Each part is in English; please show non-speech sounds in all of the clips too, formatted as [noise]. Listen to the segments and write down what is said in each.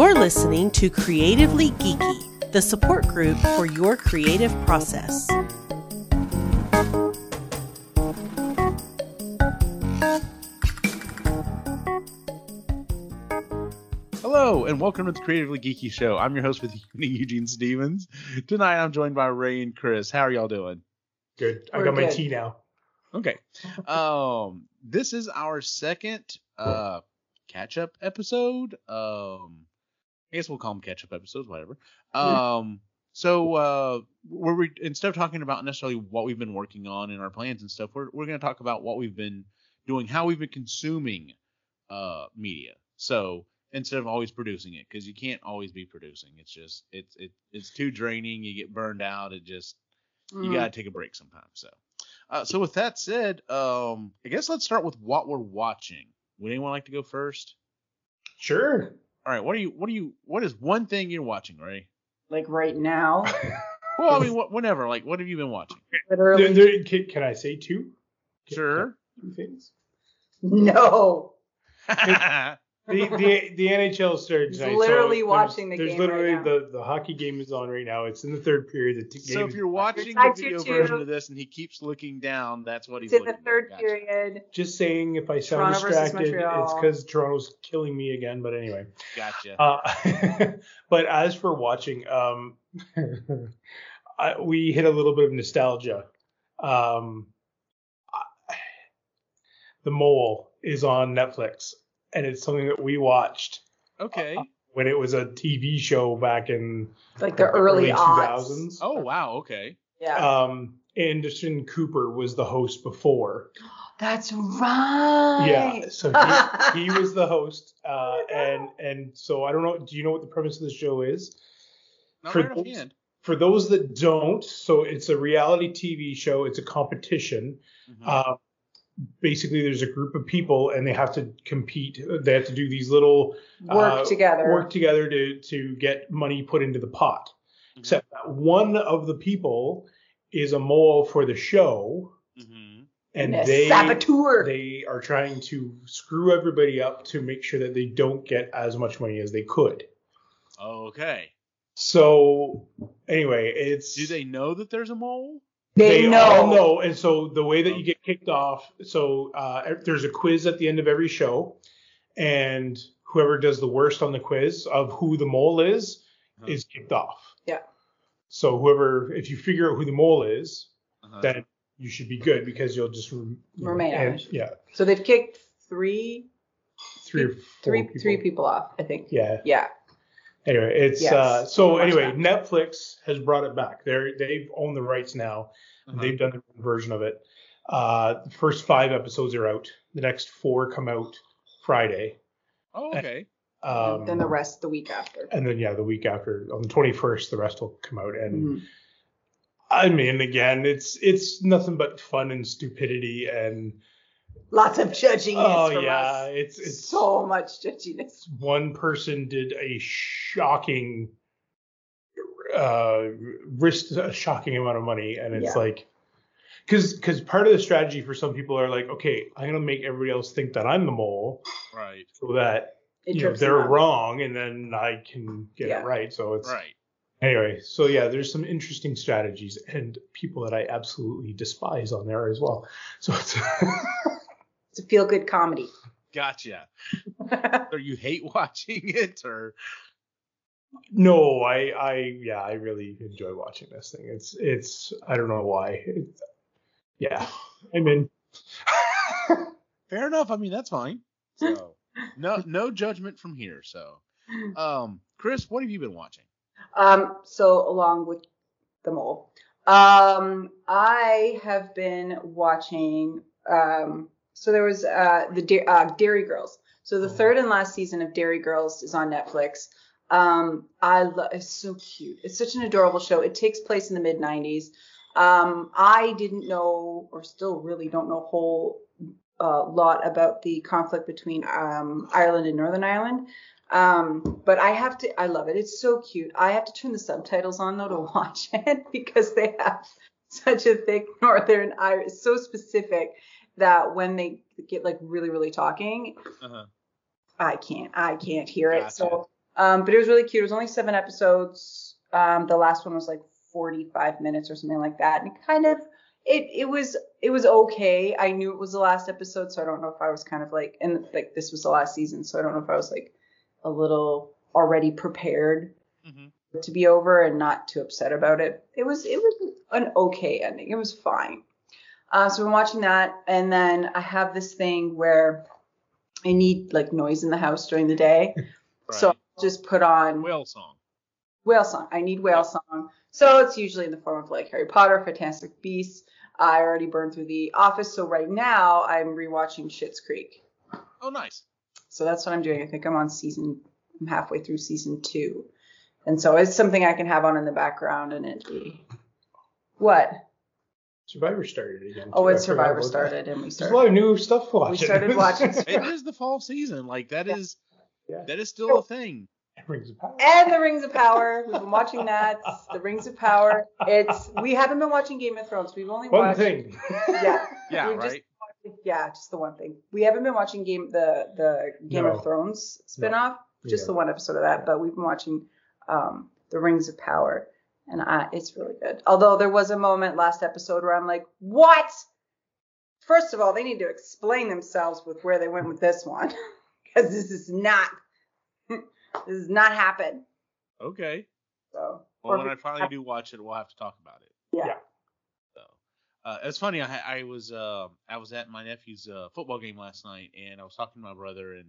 You're listening to Creatively Geeky, the support group for your creative process. Hello and welcome to the Creatively Geeky Show. I'm your host with Evening [laughs] Eugene Stevens. Tonight I'm joined by Ray and Chris. How are y'all doing? Good. I We're got my tea now. Okay. [laughs] Um, this is our second uh catch up episode. Um, I guess we'll call them catch up episodes, whatever. Um, so uh, where we instead of talking about necessarily what we've been working on and our plans and stuff, we're we're gonna talk about what we've been doing, how we've been consuming uh media. So instead of always producing it, because you can't always be producing. It's just it's it it's too draining. You get burned out. It just you Mhm. gotta take a break sometimes. So, uh, so with that said, um, I guess let's start with what we're watching. Would anyone like to go first? Sure. All right, what are you? What are you? What is one thing you're watching, Ray? like right now, [laughs] Well, I mean, what, whenever. Like, what have you been watching? literally. There- there- can, can I say two? Can- Sure. Two things. no. [laughs] [laughs] The, the, the NHL started He's tonight. literally so watching the there's game right literally now. the the hockey game is on right now. It's in the third period. The t- so if you're watching the video two, two. version of this and he keeps looking down, that's what he's It's in the looking at. third Gotcha. period. just saying if I sound Toronto distracted, it's because Toronto's killing me again. But anyway. Gotcha. Uh, [laughs] but as for watching, um, [laughs] I, we hit a little bit of nostalgia. Um, I- [sighs] the Mole is on Netflix, and it's something that we watched okay. when it was a TV show back in Like the early, aughts. 2000s. Oh wow. Okay. Yeah. Um, Anderson Cooper was the host before. [gasps] That's right. Yeah, so he, [laughs] he was the host, uh, and and so I don't know. Do you know what the premise of the show is? Not For right those- offhand. for those that don't, so it's a reality TV show. It's a competition. Mhm. Uh, basically, there's a group of people, and they have to compete. They have to do these little Work uh, together. work together to to get money put into the pot. Mhm. Except that one of the people is a mole for the show, Mhm. and a they saboteur. they are trying to screw everybody up to make sure that they don't get as much money as they could. Okay. So anyway, it's Do they know that there's a mole? They, know. all know, and so the way that you get kicked off, so uh, there's a quiz at the end of every show, and whoever does the worst on the quiz of who the mole is Uh-huh. is kicked off. Yeah. So whoever, if you figure out who the mole is, Uh-huh. then you should be good because you'll just you know, Remain on and- Yeah, So they've kicked three, three or four three, people. three people off. I think. Yeah. Yeah. Anyway, it's Yes, uh so watch anyway, that. Netflix has brought it back. They're they've owned the rights now. Uh-huh. They've done their version of it. Uh the first five episodes are out. The next four come out Friday. Oh, okay. Um then the rest the week after. and then yeah, the week after on the twenty first the rest will come out. And Mhm. I mean again, it's it's nothing but fun and stupidity and Lots of judginess oh from yeah, us. it's it's so much judginess. one person did a shocking uh risked a shocking amount of money and it's Yeah. like because because part of the strategy for some people are like okay i'm gonna make everybody else think that i'm the mole Right. so that It you know, they're wrong and then i can get Yeah. it right so it's Right. anyway so yeah there's some interesting strategies and people that i absolutely despise on there as well so it's [laughs] It's a feel good comedy. Gotcha. [laughs] Or you hate watching [laughs] it, or No, I, I, yeah, I really enjoy watching this thing. It's, it's, I don't know why. It's, yeah, I mean, [laughs] fair enough. I mean, that's fine. So no, no judgment from here. So, um, Chris, what have you been watching? Um, so along with the mole, um, I have been watching. Um, so there was uh, the uh, Derry Girls. So the Oh. third and last season of Derry Girls is on Netflix. Um, I love. It's so cute. It's such an adorable show. It takes place in the mid '90s. Um, I didn't know, or still really don't know, a whole uh, lot about the conflict between um, Ireland and Northern Ireland. Um, but I have to, I love it. It's so cute. I have to turn the subtitles on though to [laughs] watch it because they have such a thick Northern Irish, so specific that when they get like really, really talking, Uh-huh. I can't, I can't hear it. So Um, but it was really cute. It was only seven episodes. Um, the last one was like 45 minutes or something like that, and it kind of it it was it was okay. I knew it was the last episode, so I don't know if I was kind of like and like this was the last season, so I don't know if I was like a little already prepared Mm-hmm. to be over and not too upset about it. It was it was an okay ending. It was fine. Uh, so I'm watching that, and then I have this thing where I need like noise in the house during the day, [laughs] so I'll just put on Whale song. whale song. I need whale song. So it's usually in the form of like Harry Potter, Fantastic Beasts. I already burned through The Office, so right now I'm rewatching Schitt's Creek. Oh, nice. So that's what I'm doing. I think I'm on season. I'm halfway through season two, and so it's something I can have on in the background and it be. What? Survivor started again. Oh, too. It's Survivor started, and we There's started. a lot of new stuff watching. We started [laughs] watching. It is the fall season. Like that Yeah. is Yeah. that is still a thing. Rings of Power. and the Rings of Power. We've been watching that. [laughs] The Rings of Power. It's we haven't been watching Game of Thrones. We've only One watched. thing. Yeah. [laughs] Yeah, We've just- right. Yeah, just the one thing. We haven't been watching game the the Game No. of Thrones spinoff, just Yeah. the one episode of that. But we've been watching um, the Rings of Power, and I, it's really good. Although there was a moment last episode where I'm like, what? First of all, they need to explain themselves with where they went with this one, [laughs] because this is not [laughs] this is not happen. Okay. So Well, when I finally do watch it, we'll have to talk about it. yeah. Yeah. So, uh, it's funny. I, I was uh, I was at my nephew's uh, football game last night, and I was talking to my brother, and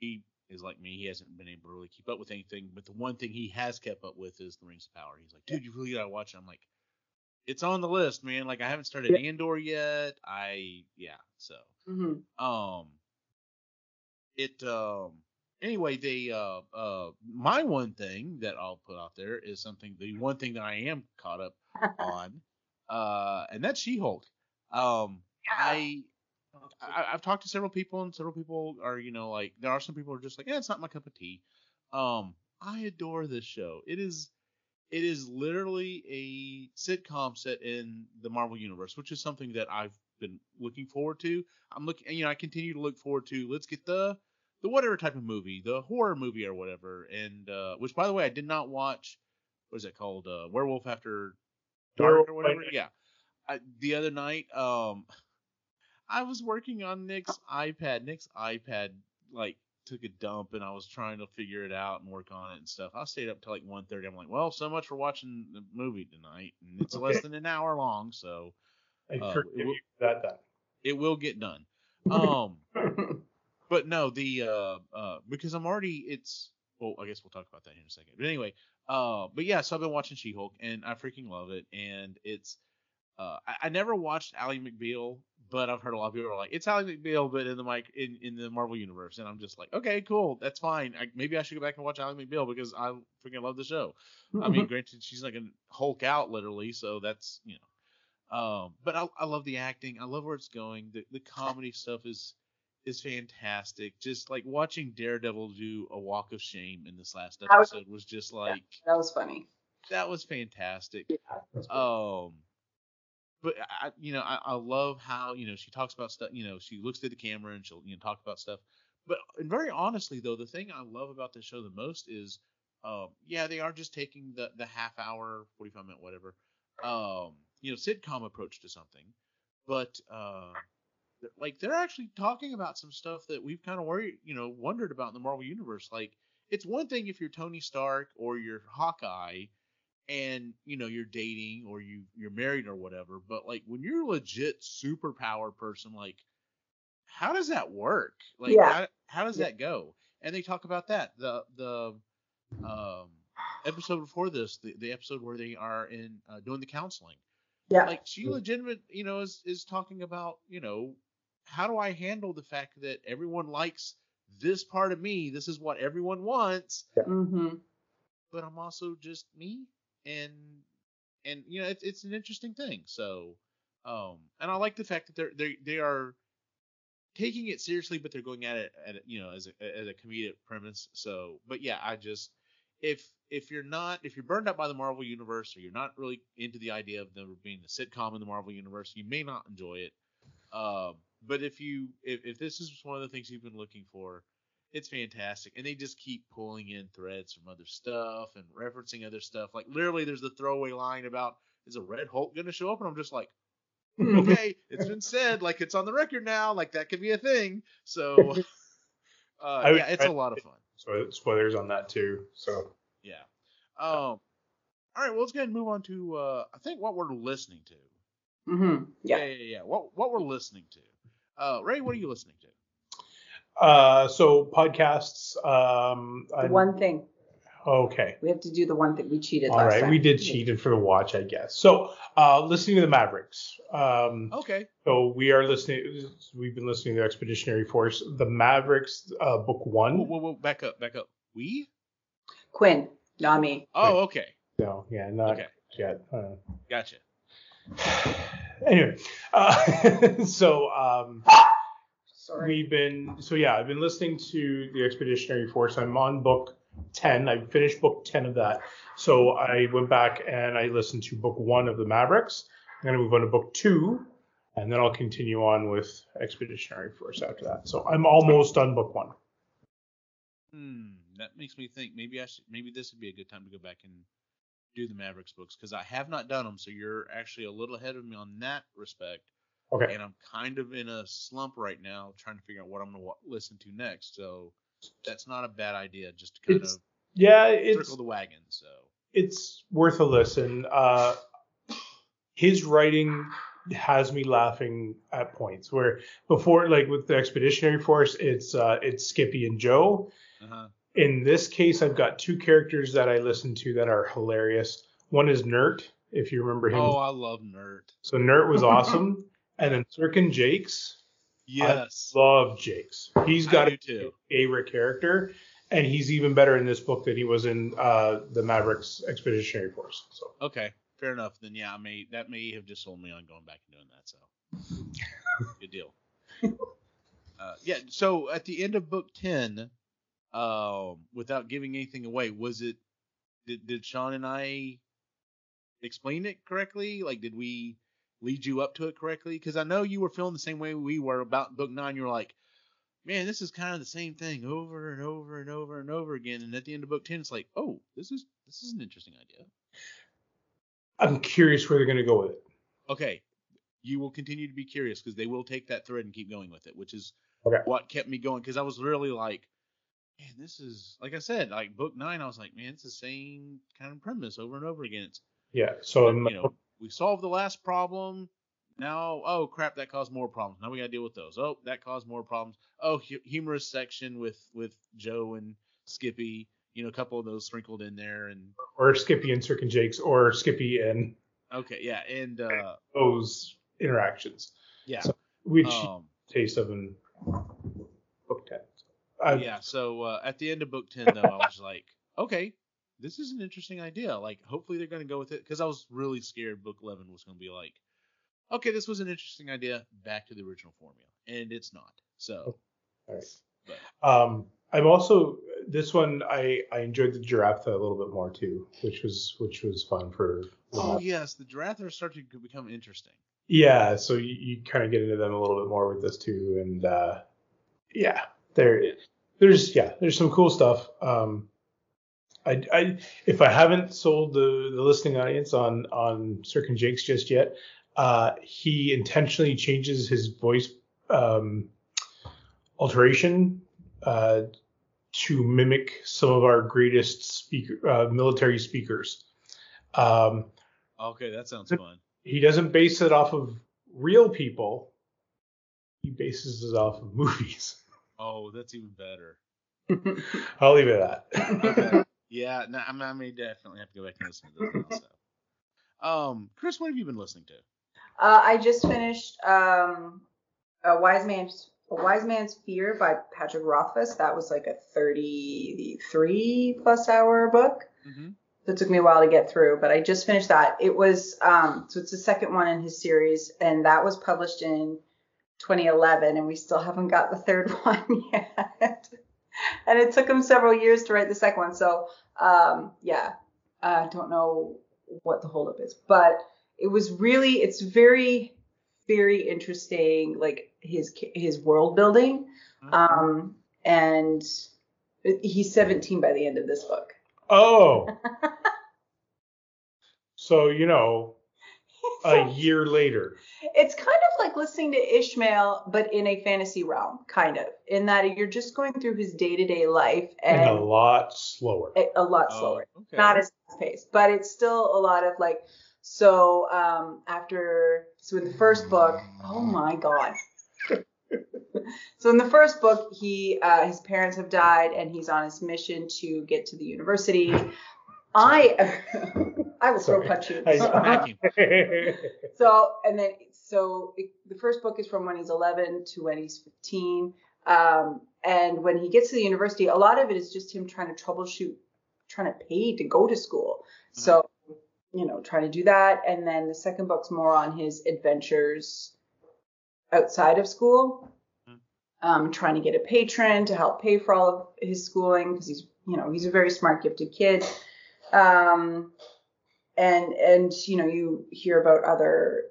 he is like me. He hasn't been able to really keep up with anything, but the one thing he has kept up with is the Rings of Power. He's like, dude, you really gotta watch it. I'm like, it's on the list, man. Like I haven't started Yeah. Andor yet. I yeah. So hmm um it um anyway they uh uh my one thing that i'll put out there is something the one thing that i am caught up [laughs] on uh and that's she-hulk um I, I i've talked to several people and several people are you know like there are some people who are just like yeah it's not my cup of tea um i adore this show it is it is literally a sitcom set in the marvel universe which is something that i've been looking forward to I'm looking, you know, I continue to look forward to. Let's get the the whatever type of movie, the horror movie or whatever. And uh, which, by the way, I did not watch. What is it called? Uh, Werewolf After Dark Werewolf or whatever. Yeah. I, the other night, um, [laughs] I was working on Nick's iPad. Nick's iPad like took a dump, and I was trying to figure it out and work on it and stuff. I stayed up till like 1.30. I'm like, well, so much for watching the movie tonight, and it's less than an hour long, so Uh, it will- that it will get done. [laughs] Um. [laughs] But no, the uh uh because I'm already it's well, I guess we'll talk about that in a second. But anyway, uh but yeah, so I've been watching She-Hulk and I freaking love it and it's uh I, I never watched Ally McBeal, but I've heard a lot of people are like, it's Ally McBeal but in the mic in, in the Marvel universe and I'm just like, okay, cool, that's fine. I, maybe I should go back and watch Ally McBeal because I freaking love the show. I mean, [laughs] granted, she's like a Hulk out literally, so that's you know. Um, but I, I love the acting. I love where it's going. The the comedy stuff is is fantastic. Just like watching Daredevil do a walk of shame in this last episode was just like that was funny. that was fantastic. Yeah, that's good. Um, but I, you know, I, I love how you know she talks about stuff. You know, she looks at the camera and she'll you know talk about stuff. But and very honestly, though, the thing I love about this show the most is, um, yeah, they are just taking the the half hour, forty five minute, whatever, um, you know, sitcom approach to something, but uh, like they're actually talking about some stuff that we've kind of worried, you know, wondered about in the Marvel universe. Like, it's one thing if you're Tony Stark or you're Hawkeye and you know you're dating or you you're married or whatever but like when you're a legit superpower person like how does that work? Like Yeah. how, how does Yeah. that go? And they talk about that. The the um episode before this the, the episode where they are in uh, doing the counseling. Yeah. like she legitimate you know is is talking about you know how do i handle the fact that everyone likes this part of me? This is what everyone wants. Mm-hmm. but I'm also just me, and and you know it's it's an interesting thing. So, um, and I like the fact that they're they they are taking it seriously, but they're going at it at you know as a as a comedic premise. So, but yeah, I just if if you're not if you're burned out by the Marvel universe or you're not really into the idea of there being a sitcom in the Marvel universe, you may not enjoy it. Um, but if you if if this is one of the things you've been looking for, it's fantastic, and they just keep pulling in threads from other stuff and referencing other stuff. Like literally, there's the throwaway line about is a Red Hulk gonna show up, and I'm just like, [laughs] okay, it's been said, like it's on the record now, like that could be a thing. So, [laughs] uh, would- yeah, it's a I- lot of fun. So spoilers on that too. So Yeah. Um. All right. Well, let's go ahead and move on to uh, I think what we're listening to. hmm Yeah. Yeah. Yeah. Yeah. What what we're listening to. Uh, Ray, what are you listening to? Uh so podcasts um The I'm- one thing okay. we have to do the one thing we cheated All last right, time. we did cheated for the watch, I guess. So, uh, listening to the Mavericks. Um, Okay. so we are listening. We've been listening to Expeditionary Force, the Mavericks, uh, book one. Whoa, whoa, whoa, back up, back up. We? Quinn, not me. Oh, okay. No, yeah, not Okay. yet. Uh, Gotcha. [sighs] anyway, uh, [laughs] so um, Sorry. we've been. So yeah, I've been listening to the Expeditionary Force. I'm on book ten. I finished book ten of that. So I went back and I listened to book one of the Mavericks. I'm gonna move on to book two, and then I'll continue on with Expeditionary Force after that. So I'm almost done book one. Hmm. That makes me think maybe I should. Maybe this would be a good time to go back and do the Mavericks books because I have not done them. So you're actually a little ahead of me on that respect. Okay. And I'm kind of in a slump right now, trying to figure out what I'm gonna listen to next. So that's not a bad idea, just to kind It's- of Yeah, it's circle the wagon. So. it's worth a listen. Uh, his writing has me laughing at points where before, like with the Expeditionary Force, it's uh, it's Skippy and Joe. Uh-huh. In this case, I've got two characters that I listen to that are hilarious. One is Nert, if you remember him. Oh, I love Nert. So Nert was [laughs] awesome, and then Surgun Jakes. Yes. I Love Jakes. He's got a too. favorite character, and he's even better in this book than he was in uh, the Mavericks Expeditionary Force. So. Okay, fair enough. Then yeah, I may that may have just sold me on going back and doing that. So [laughs] good deal. Uh, yeah. So at the end of book ten, um, without giving anything away, was it did did Sean and I explain it correctly? Like, did we lead you up to it correctly? Because I know you were feeling the same way we were about book nine. You were like, man, this is kind of the same thing over and over and over and over again. And at the end of book ten, it's like, oh, this is this is an interesting idea. I'm curious where they're going to go with it. okay, you will continue to be curious because they will take that thread and keep going with it, which is Okay. what kept me going. Because I was really like, man, this is like I said, like book nine, I was like, man, it's the same kind of premise over and over again. It's Yeah. So I'm, you know, we solved the last problem. Now, oh crap, that caused more problems. Now we gotta deal with those. Oh, that caused more problems. Oh, hu- humorous section with with Joe and Skippy. You know, a couple of those sprinkled in there, and or Skippy and Cirque and Jakes, or Skippy and okay, yeah, and uh, those interactions, yeah, So, which um, taste of in book ten. I, yeah. So uh, at the end of book ten, though, I was like, okay, this is an interesting idea. Like, hopefully they're gonna go with it because I was really scared book eleven was gonna be like, okay, this was an interesting idea. Back to the original formula, and it's not. So. All right. But- Um, I'm also this one I I enjoyed the giraffe a little bit more too, which was which was fun for. Oh yes, the Drather started to become interesting. Yeah, so you, you kind of get into them a little bit more with this too, and uh, yeah, there, there's yeah, there's some cool stuff. Um, I, I if I haven't sold the the listening audience on on Cirque and Jakes just yet, uh, he intentionally changes his voice um, alteration uh, to mimic some of our greatest speaker uh, military speakers. Um, Okay, that sounds fun. he doesn't base it off of real people. He bases it off of [laughs] movies. Oh, that's even better. [laughs] I'll leave it at that. Okay. Yeah, no, I, may definitely have to go back and listen to So. Um, Chris, what have you been listening to? Uh, I just finished um, a Wise Man's a Wise Man's Fear by Patrick Rothfuss. That was like a 33 plus hour book. Mm-hmm. That took me a while to get through, but I just finished that. It was um, so it's the second one in his series, and that was published in 2011, and we still haven't got the third [laughs] one yet. [laughs] and it took him several years to write the second one. So um, yeah, I don't know what the holdup is, but it was really it's very very interesting like his his world building um and he's 17 by the end of this book. Oh. [laughs] so you know, a year later. It's kind of like listening to Ishmael, but in a fantasy realm, kind of, in that you're just going through his day to day life and, And a lot slower. a, a lot Oh, slower, okay. not as fast paced, but it's still a lot of like. So um, after, so in the first book, oh my god. [laughs] so in the first book, he uh, his parents have died, and he's on his mission to get to the university. I [laughs] I will throw Sorry. punch you. [laughs] So and then so it, the first book is from when he's 11 to when he's 15. Um, and when he gets to the university, a lot of it is just him trying to troubleshoot, trying to pay to go to school. So you know, trying to do that. And then the second book's more on his adventures outside of school, Mhm. um, trying to get a patron to help pay for all of his schooling because he's you know he's a very smart, gifted kid. Um, and and you know you hear about other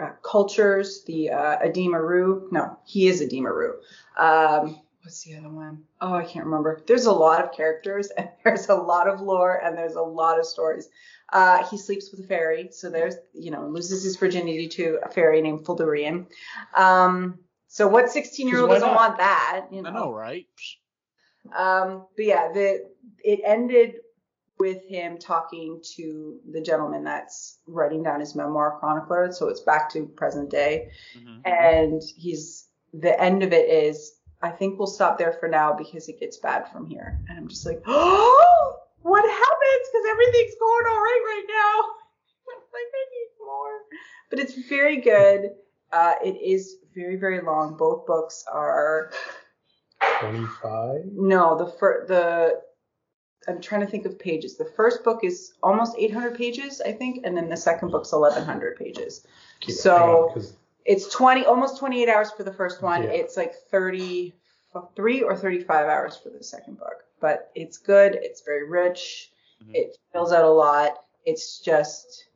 uh, cultures. The uh, Ademaru, no, he is Ademaru. Um, what's the other one? Oh, I can't remember. There's a lot of characters [laughs] and there's a lot of lore and there's a lot of stories. Uh, he sleeps with a fairy, so there's you know loses his virginity to a fairy named Felurian. Um, so what 16 year old doesn't not? want that? You know. I know, right? Um, but yeah, the it ended with him talking to the gentleman that's writing down his memoir chronicler. So it's back to present day, Mhm. and he's the end of it is I think we'll stop there for now because it gets bad from here. And I'm just like, oh, what happens? Because everything's going all right right now. [laughs] Like I need more, but it's very good. Uh, it is very very long. Both books are 25. no, the fir- the I'm trying to think of pages. The first book is almost 800 pages, I think, and then the second book's 1100 pages. Keep- So- hang It's 20, almost 28 hours for the first one. Yeah. It's like 33 or 35 hours for the second book. But it's good. It's very rich. Mhm. It fills out a lot. It's just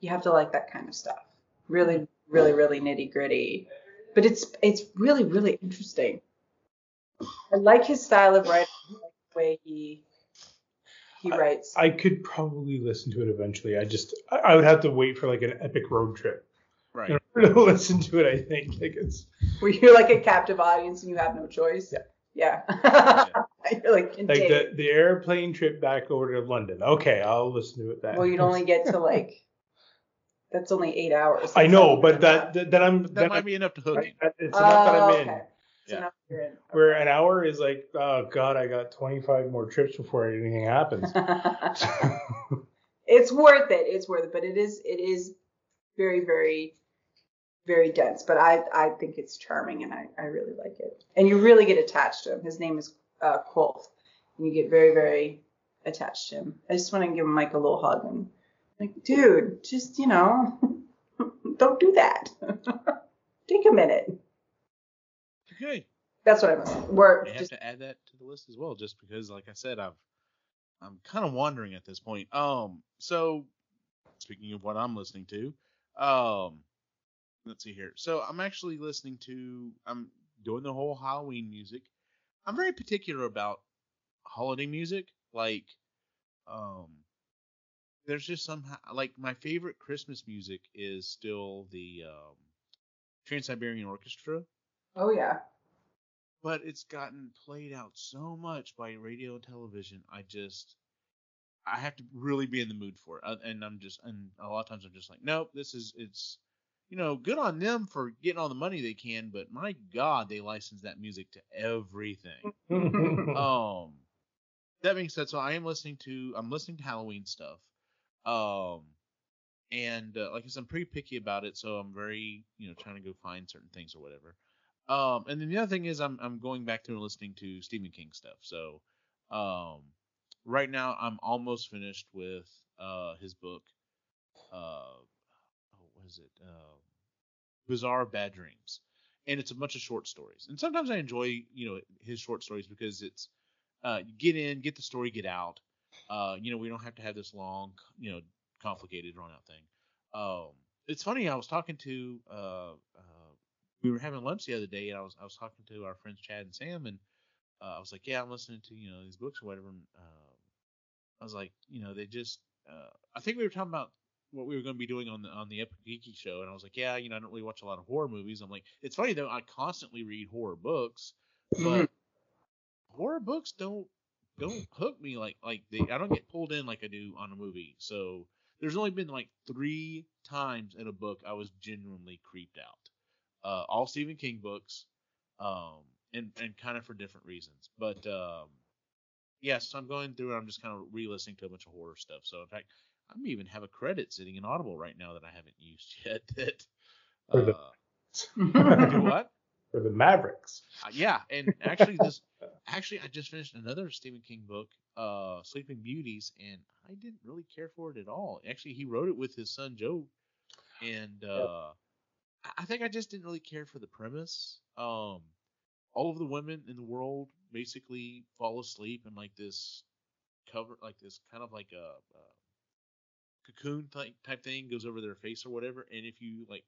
you have to like that kind of stuff. Really, really, really nitty gritty. But it's it's really, really interesting. I like his style of writing. I like the way he he writes. I could probably listen to it eventually. I just I, I would have to wait for like an epic road trip Right. in order to [laughs] listen to it. I think like it's Where you're like a captive audience and you have no choice. Yeah. Yeah. [laughs] you're like, like the the airplane trip back over to London. Okay, I'll listen to it then. well, you'd only get to like that's only eight hours. I know, but not that, that then I'm That then might I'm- be enough to hook him. that- it's enough that I'm Oh, in. okay. Yeah. in. Where an hour is like, oh god, I got 25 more trips before anything happens. [laughs] it's worth it. It's worth it, but it is it is very very very dense. But I I think it's charming and I I really like it. And you really get attached to him. His name is uh, Kvothe, and you get very very attached to him. I just want to give him like a little hug and like, dude, just you know, [laughs] don't do that. [laughs] Take a minute. Okay. That's what I meant. We're I have just to add that to the list as well, just because, like I said, I've I'm kind of wandering at this point. Um, so speaking of what I'm listening to, um, let's see here. So I'm actually listening to I'm doing the whole Halloween music. I'm very particular about holiday music. Like, um, there's just somehow like my favorite Christmas music is still the um, Trans Siberian Orchestra oh yeah. but it's gotten played out so much by radio and television. I just I have to really be in the mood for it, Uh, and I'm just and a lot of times I'm just like, nope, this is it's you know good on them for getting all the money they can, but my God, they license that music to everything. [laughs] um, that being said, so I am listening to I'm listening to Halloween stuff. Um, and uh, like I said, I'm pretty picky about it, so I'm very you know trying to go find certain things or whatever. Um, and then the other thing is I'm I'm going back to listening to Stephen King stuff. So, um, right now I'm almost finished with uh his book. Uh, oh, what is it? Um, Bazaar Bad Dreams, and it's a bunch of short stories. And sometimes I enjoy you know his short stories because it's uh get in, get the story, get out. Uh, you know we don't have to have this long, you know, complicated, drawn out thing. Um, it's funny. I was talking to uh, uh we were having lunch the other day, and I was I was talking to our friends Chad and Sam, and uh, I was like, yeah, I'm listening to you know these books or whatever. And, uh, I was like, you know, they just. Uh, I think we were talking about what we were going to be doing on the on the Epic Geeky show, and I was like, yeah, you know, I don't really watch a lot of horror movies. I'm like, it's funny though, I constantly read horror books, but [laughs] horror books don't don't hook me like like they I don't get pulled in like I do on a movie. So there's only been like three times in a book I was genuinely creeped out. Uh, all Stephen King books, um, and and kind of for different reasons. But um, yes, I'm going through and I'm just kind of re-listening to a bunch of horror stuff. So in fact, I may even have a credit sitting in Audible right now that I haven't used [laughs] yet. That For the- uh, do what? For the Mavericks. Uh, yeah, and actually this actually I just finished another Stephen King book, uh Sleeping Beauties, and I didn't really care for it at all. Actually, he wrote it with his son Joe, and uh I- think I just didn't really care for the premise. Um all of the women in the world basically fall asleep in like this cover like this kind of like a, a cocoon type type thing goes over their face or whatever and if you like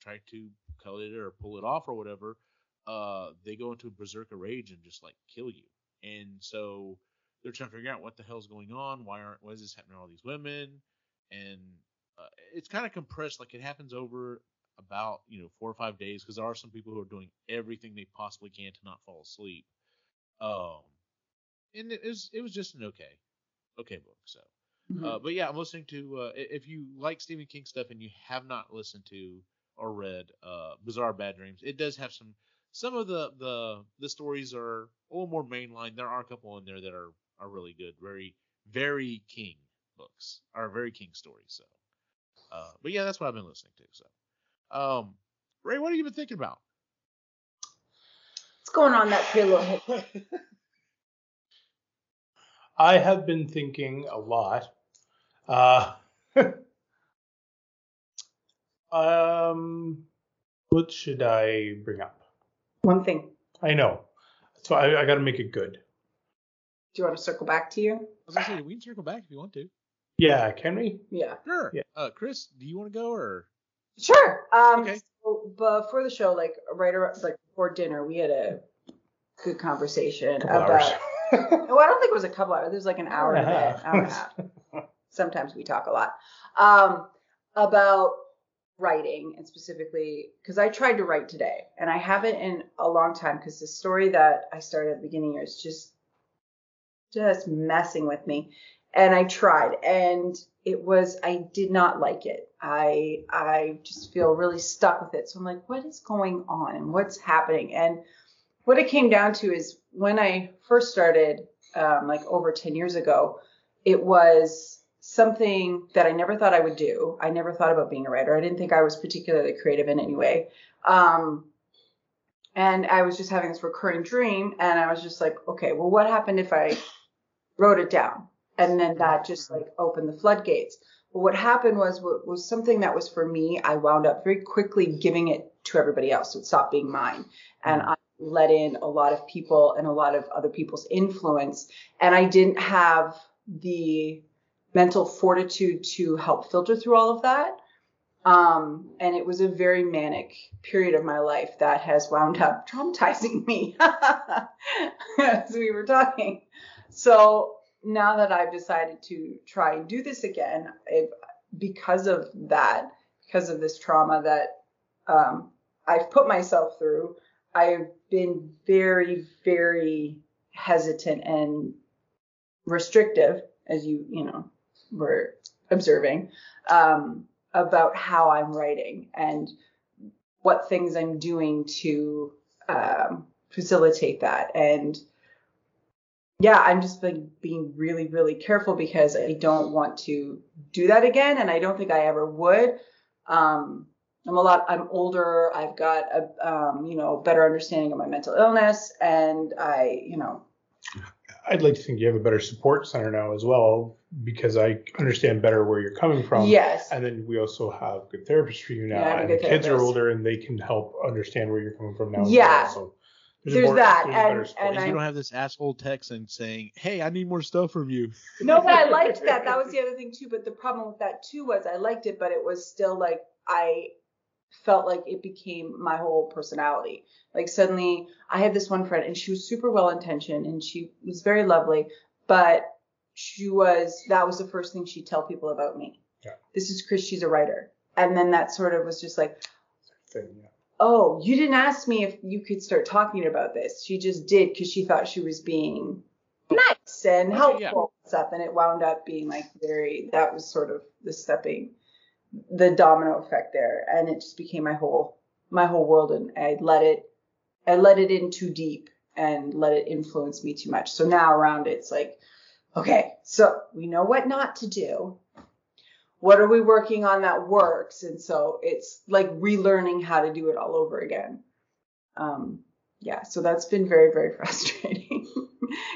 try to cut it or pull it off or whatever uh they go into a berserker rage and just like kill you and so they're trying to figure out what the hell's going on why aren't why is this happening to all these women and uh, it's kind of compressed like it happens over about you know four or five days because there are some people who are doing everything they possibly can to not fall asleep. Um and it was it was just an okay okay book so. Uh, but yeah i'm listening to uh, if you like stephen king stuff and you have not listened to or read uh bazaar bad dreams it does have some some of the the the stories are a little more mainline. There are a couple in there that are are really good. Very very king books are very king stories so. Uh but yeah that's what i've been listening to so um ray what have you been thinking about What's going on that pillow? [laughs] I have been thinking a lot. Uh, [laughs] um, what should I bring up? One thing. I know. So I, I got to make it good. Do you want to circle back to you? I was gonna say we can circle back if you want to. Yeah, can we? Yeah. Sure. Yeah. Uh, Chris, do you want to go or? Sure. Um, Okay. so before the show, like right around, like before dinner, we had a good conversation about. [laughs] Well, I don't think it was a couple hours. It was like an hour and a bit, hour and a half. [laughs] Sometimes we talk a lot. Um, about writing and specifically because I tried to write today and I haven't in a long time because the story that I started at the beginning here is just just messing with me. And I tried and it was I did not like it. I I just feel really stuck with it. So I'm like, what is going on and what's happening? And what it came down to is when I first started, um, like over 10 years ago, it was something that I never thought I would do. I never thought about being a writer. I didn't think I was particularly creative in any way. Um, and I was just having this recurring dream, and I was just like, okay, well, what happened if I wrote it down? And then that just like opened the floodgates. But what happened was what was something that was for me, I wound up very quickly giving it to everybody else. So it stopped being mine. And I let in a lot of people and a lot of other people's influence. And I didn't have the mental fortitude to help filter through all of that. Um, and it was a very manic period of my life that has wound up [laughs] traumatizing me [laughs] as we were talking. So now that I've decided to try and do this again, it, because of that, because of this trauma that um, I've put myself through, I've been very, very hesitant and restrictive, as you, you know, were observing, um, about how I'm writing and what things I'm doing to um, facilitate that. And yeah, I'm just like being really, really careful because I don't want to do that again, and I don't think I ever would. Um, I'm a lot. I'm older. I've got a um, you know better understanding of my mental illness, and I you know I'd like to think you have a better support center now as well because I understand better where you're coming from. yes, And then we also have good therapists for you now, Yeah, I have a and the kids are older and they can help understand where you're coming from now. as Yeah. well. So There's more- that, there's a better and- and And I- you don't have this asshole Texan saying, "Hey, I need more stuff from you." [laughs] no, but I liked that. That was the [laughs] other thing too. But the problem with that too was I liked it, but it was still like I felt like it became my whole personality. Like suddenly I had this one friend and she was super well intentioned and she was very lovely, but she was that was the first thing she'd tell people about me. Yeah. This is Chris, she's a writer. And then that sort of was just like, Thing, yeah. Oh, you didn't ask me if you could start talking about this. She just did because she thought she was being nice and helpful yeah. and stuff. And it wound up being like very, that was sort of the stepping, the domino effect there. And it just became my whole, my whole world. And I let it, I let it in too deep and let it influence me too much. So now around it, it's like, okay, so we know what not to do what are we working on that works? And so it's like relearning how to do it all over again. Um yeah so that's been very very [laughs] frustrating.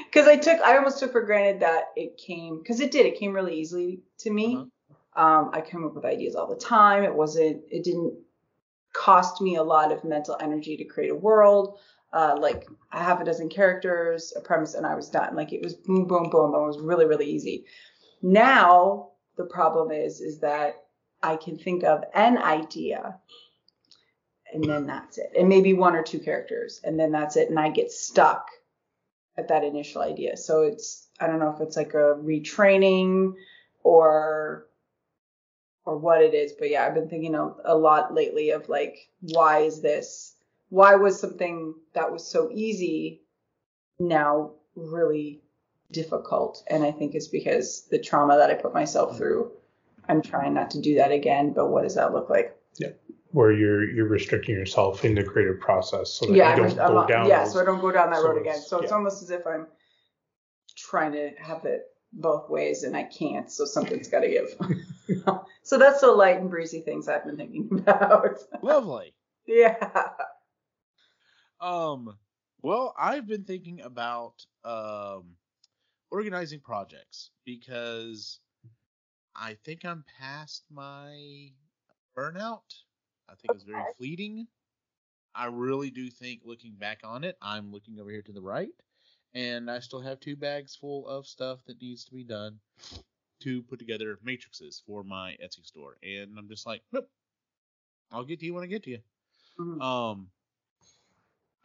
Because i took i almost took for granted that it came because it did it came really easily to me. Um i come up with ideas all the time. It wasn't it didn't cost me a lot of mental energy to create a world. Uh, like a half a dozen characters, a premise, and I was done. Like it was boom, boom, boom. It was really, really easy. Now the problem is, is that I can think of an idea, and then that's it, and maybe one or two characters, and then that's it, and I get stuck at that initial idea. So it's I don't know if it's like a retraining or or what it is, but yeah, I've been thinking a, a lot lately of like why is this why was something that was so easy now really difficult. And i think it's because the trauma that i put myself through i'm trying not to do that again but what does that look like? Yeah. Where you're you're restricting yourself in the creative process so that yeah you don't I'm go not- down. yeah those- so i don't go down that so road again. So it's almost as if i'm trying to have it both ways and i can't so something's got to give. [laughs] So that's the light and breezy things i've been thinking [laughs] about. Lovely. yeah. Um, well, I've been thinking about um organizing projects because I think I'm past my burnout. I think it's very fleeting. I really do think looking back on it, I'm looking over here to the right, and I still have two bags full of stuff that needs to be done to put together matrices for my Etsy store. And I'm just like, nope. I'll get to you when I get to you. Mhm. Um,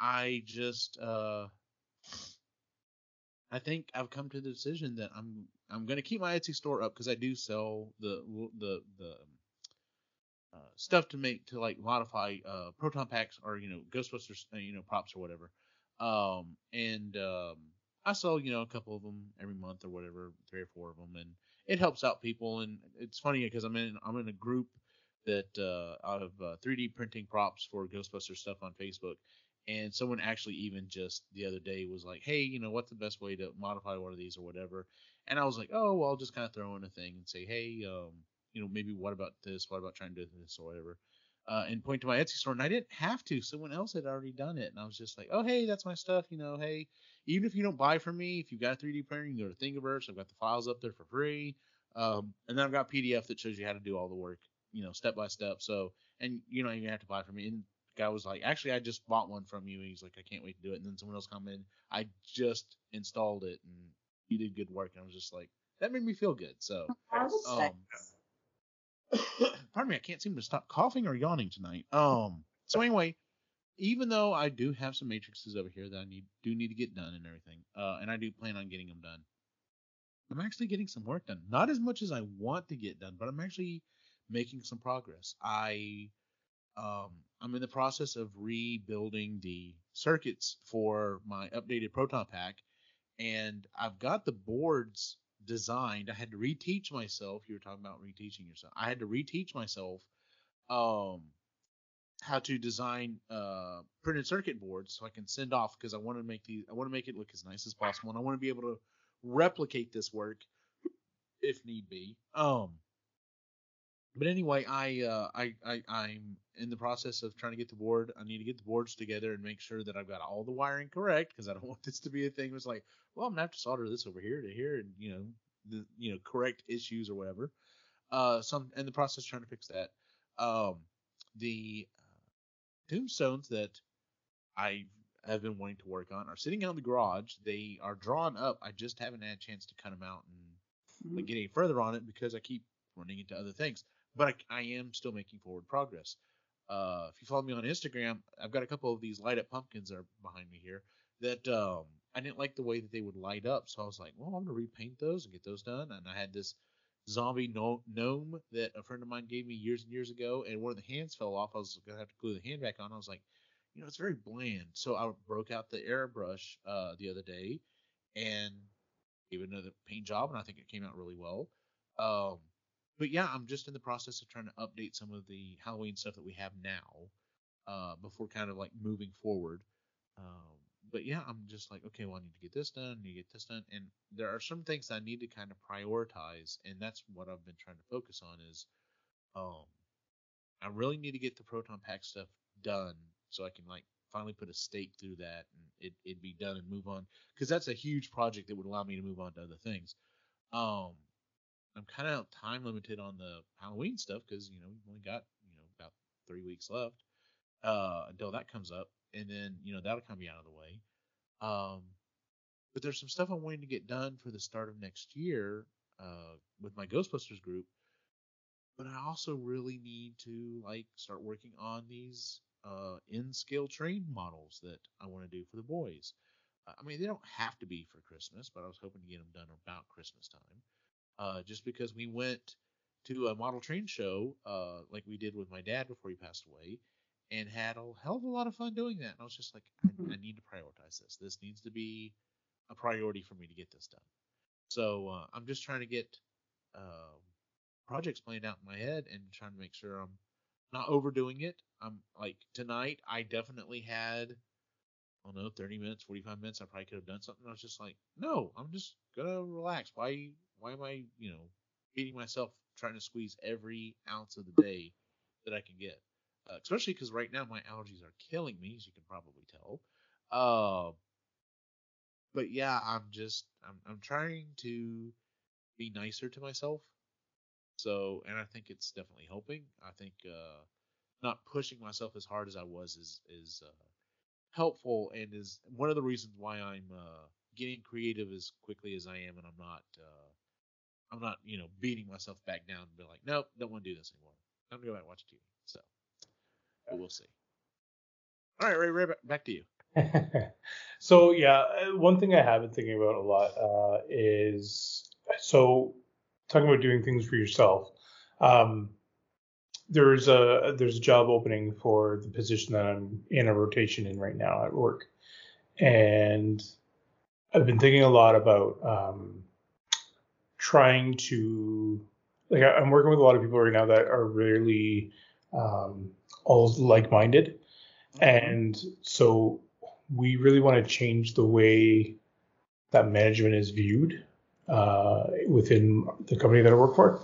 I just uh, I think I've come to the decision that I'm I'm gonna keep my Etsy store up because I do sell the the the uh, stuff to make to like modify uh, proton packs or you know Ghostbusters uh, you know props or whatever. Um, and um, I sell you know a couple of them every month or whatever, three or four of them, and it helps out people. And it's funny because I'm in I'm in a group that uh, out of uh, 3D printing props for Ghostbusters stuff on Facebook. And someone actually even just the other day was like, "Hey, you know, what's the best way to modify one of these or whatever?" And I was like, "Oh, well, I'll just kind of throw in a thing and say, hey, um, you know, maybe what about this? What about trying to do this or whatever?" Uh, and point to my Etsy store, and I didn't have to. Someone else had already done it, and I was just like, "Oh, hey, that's my stuff. You know, hey, even if you don't buy from me, if you've got a 3D printer, you can go to Thingiverse. I've got the files up there for free, um, and then I've got PDF that shows you how to do all the work, you know, step by step. So, and you don't even have to buy from me. And guy was like, "Actually, I just bought one from you." He's like, "I can't wait to do it." And then someone else commented, "I just installed it, and you did good work." And I was just like, that made me feel good. So, [laughs] um, [coughs] pardon me, I can't seem to stop coughing or yawning tonight. Um, so anyway, even though I do have some matrices over here that I need do need to get done and everything, uh, and I do plan on getting them done, I'm actually getting some work done. Not as much as I want to get done, but I'm actually making some progress. I um, I'm in the process of rebuilding the circuits for my updated proton pack, and I've got the boards designed. I had to reteach myself. You were talking about reteaching yourself. I had to reteach myself um, how to design uh, printed circuit boards so I can send off because I want to make these. I want to make it look as nice as possible, and I want to be able to replicate this work if need be. Um, but anyway, I, uh, I, I, I'm in the process of trying to get the board. I need to get the boards together and make sure that I've got all the wiring correct because I don't [laughs] want this to be a thing. It's like, well, I'm gonna have to solder this over here to here, and you know, the you know correct issues or whatever. Uh, some in the process trying to fix that. Um, the uh, tombstones that I have been wanting to work on are sitting out in the garage. They are drawn up. I just haven't had a chance to cut them out and like, get any further on it because I keep running into other things. But I, I am still making forward progress. uh, if you follow me on Instagram, I've got a couple of these light up pumpkins that are behind me here that um, I didn't like the way that they would light up. So I was like, well, I'm gonna repaint those and get those done. And I had this zombie gnome that a friend of mine gave me years and years ago, and one of the hands fell off. I was gonna have to glue the hand back on. I was like, you know, it's very bland. So I broke out the airbrush uh, the other day and gave it another paint job, and I think it came out really well. Um, but yeah, I'm just in the process of trying to update some of the Halloween stuff that we have now uh, before kind of like moving forward. Um, but yeah, I'm just like, okay, well, I need to get this done, I need to get this done, and there are some things I need to kind of prioritize, and that's what I've been trying to focus on is, um, I really need to get the proton pack stuff done so I can like finally put a stake through that and it, it'd be done and move on because that's a huge project that would allow me to move on to other things. Um, I'm kind of time limited on the Halloween stuff because you know we've only got you know about three weeks left uh, until that comes up, and then you know that'll kind of be out of the way. Um, but there's some stuff I'm wanting to get done for the start of next year uh, with my Ghostbusters group. But I also really need to like start working on these uh, N scale train models that I want to do for the boys. I mean, they don't have to be for Christmas, but I was hoping to get them done about Christmas time. Uh, just because we went to a model train show, uh, like we did with my dad before he passed away, and had a hell of a lot of fun doing that. And I was just like, I, I need to prioritize this. This needs to be a priority for me to get this done. So uh, I'm just trying to get uh, projects planned out in my head and trying to make sure I'm not overdoing it. I'm like tonight. I definitely had, I don't know, 30 minutes, 45 minutes. I probably could have done something. I was just like, no, I'm just gonna relax. Why, why am I, you know, beating myself trying to squeeze every ounce of the day that I can get? Uh, especially because right now my allergies are killing me, as you can probably tell. Uh, but yeah, I'm just, I'm, I'm trying to be nicer to myself so, and I think it's definitely helping. I think uh, not pushing myself as hard as I was is is uh, helpful and is one of the reasons why I'm uh, getting creative as quickly as I am, and I'm not uh, I'm not you know beating myself back down and be like, nope, don't want to do this anymore. I'm gonna go back and watch TV. So, but we'll see. All right, Ray, Ray, back to you. [laughs] so yeah, uh, one thing I have been thinking about a lot uh, is so talking about doing things for yourself. Um, there's a there's a job opening for the position that I'm in a rotation in right now at work, and I've been thinking a lot about um, trying to like I'm working with a lot of people right now that are really um, all like-minded, mm-hmm. and so we really want to change the way that management is viewed uh, within the company that I work for.